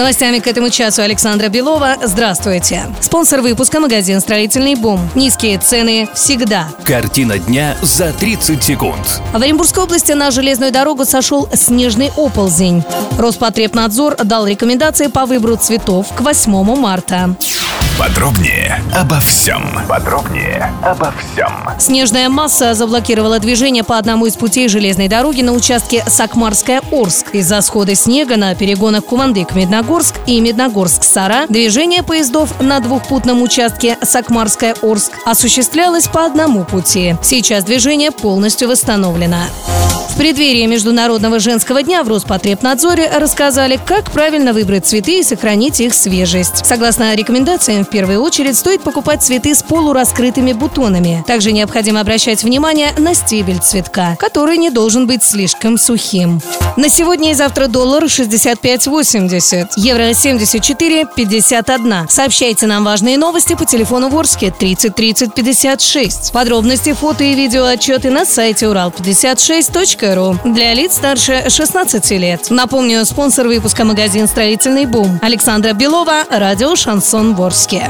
Новостями к этому часу Александра Белова. Здравствуйте. Спонсор выпуска – магазин «Строительный бум». Низкие цены всегда. Картина дня за 30 секунд. В Оренбургской области на железную дорогу сошел снежный оползень. Роспотребнадзор дал рекомендации по выбору цветов к 8 марта. Подробнее обо всем. Подробнее обо всем. Снежная масса заблокировала движение по одному из путей железной дороги на участке Сакмарская-Орск. Из-за схода снега на перегонах Кувандык-Медногорск и Медногорск-Сара движение поездов на двухпутном участке Сакмарская-Орск осуществлялось по одному пути. Сейчас движение полностью восстановлено. Преддверии Международного женского дня в Роспотребнадзоре рассказали, как правильно выбрать цветы и сохранить их свежесть. Согласно рекомендациям, в первую очередь стоит покупать цветы с полураскрытыми бутонами. Также необходимо обращать внимание на стебель цветка, который не должен быть слишком сухим. На сегодня и завтра доллар 65.80, евро 74.51. Сообщайте нам важные новости по телефону Ворске 30 30 56. Подробности, фото и видео отчеты на сайте урал56.ру для лиц старше 16 лет. Напомню, спонсор выпуска магазин «Строительный бум». Александра Белова, радио «Шансон Ворске».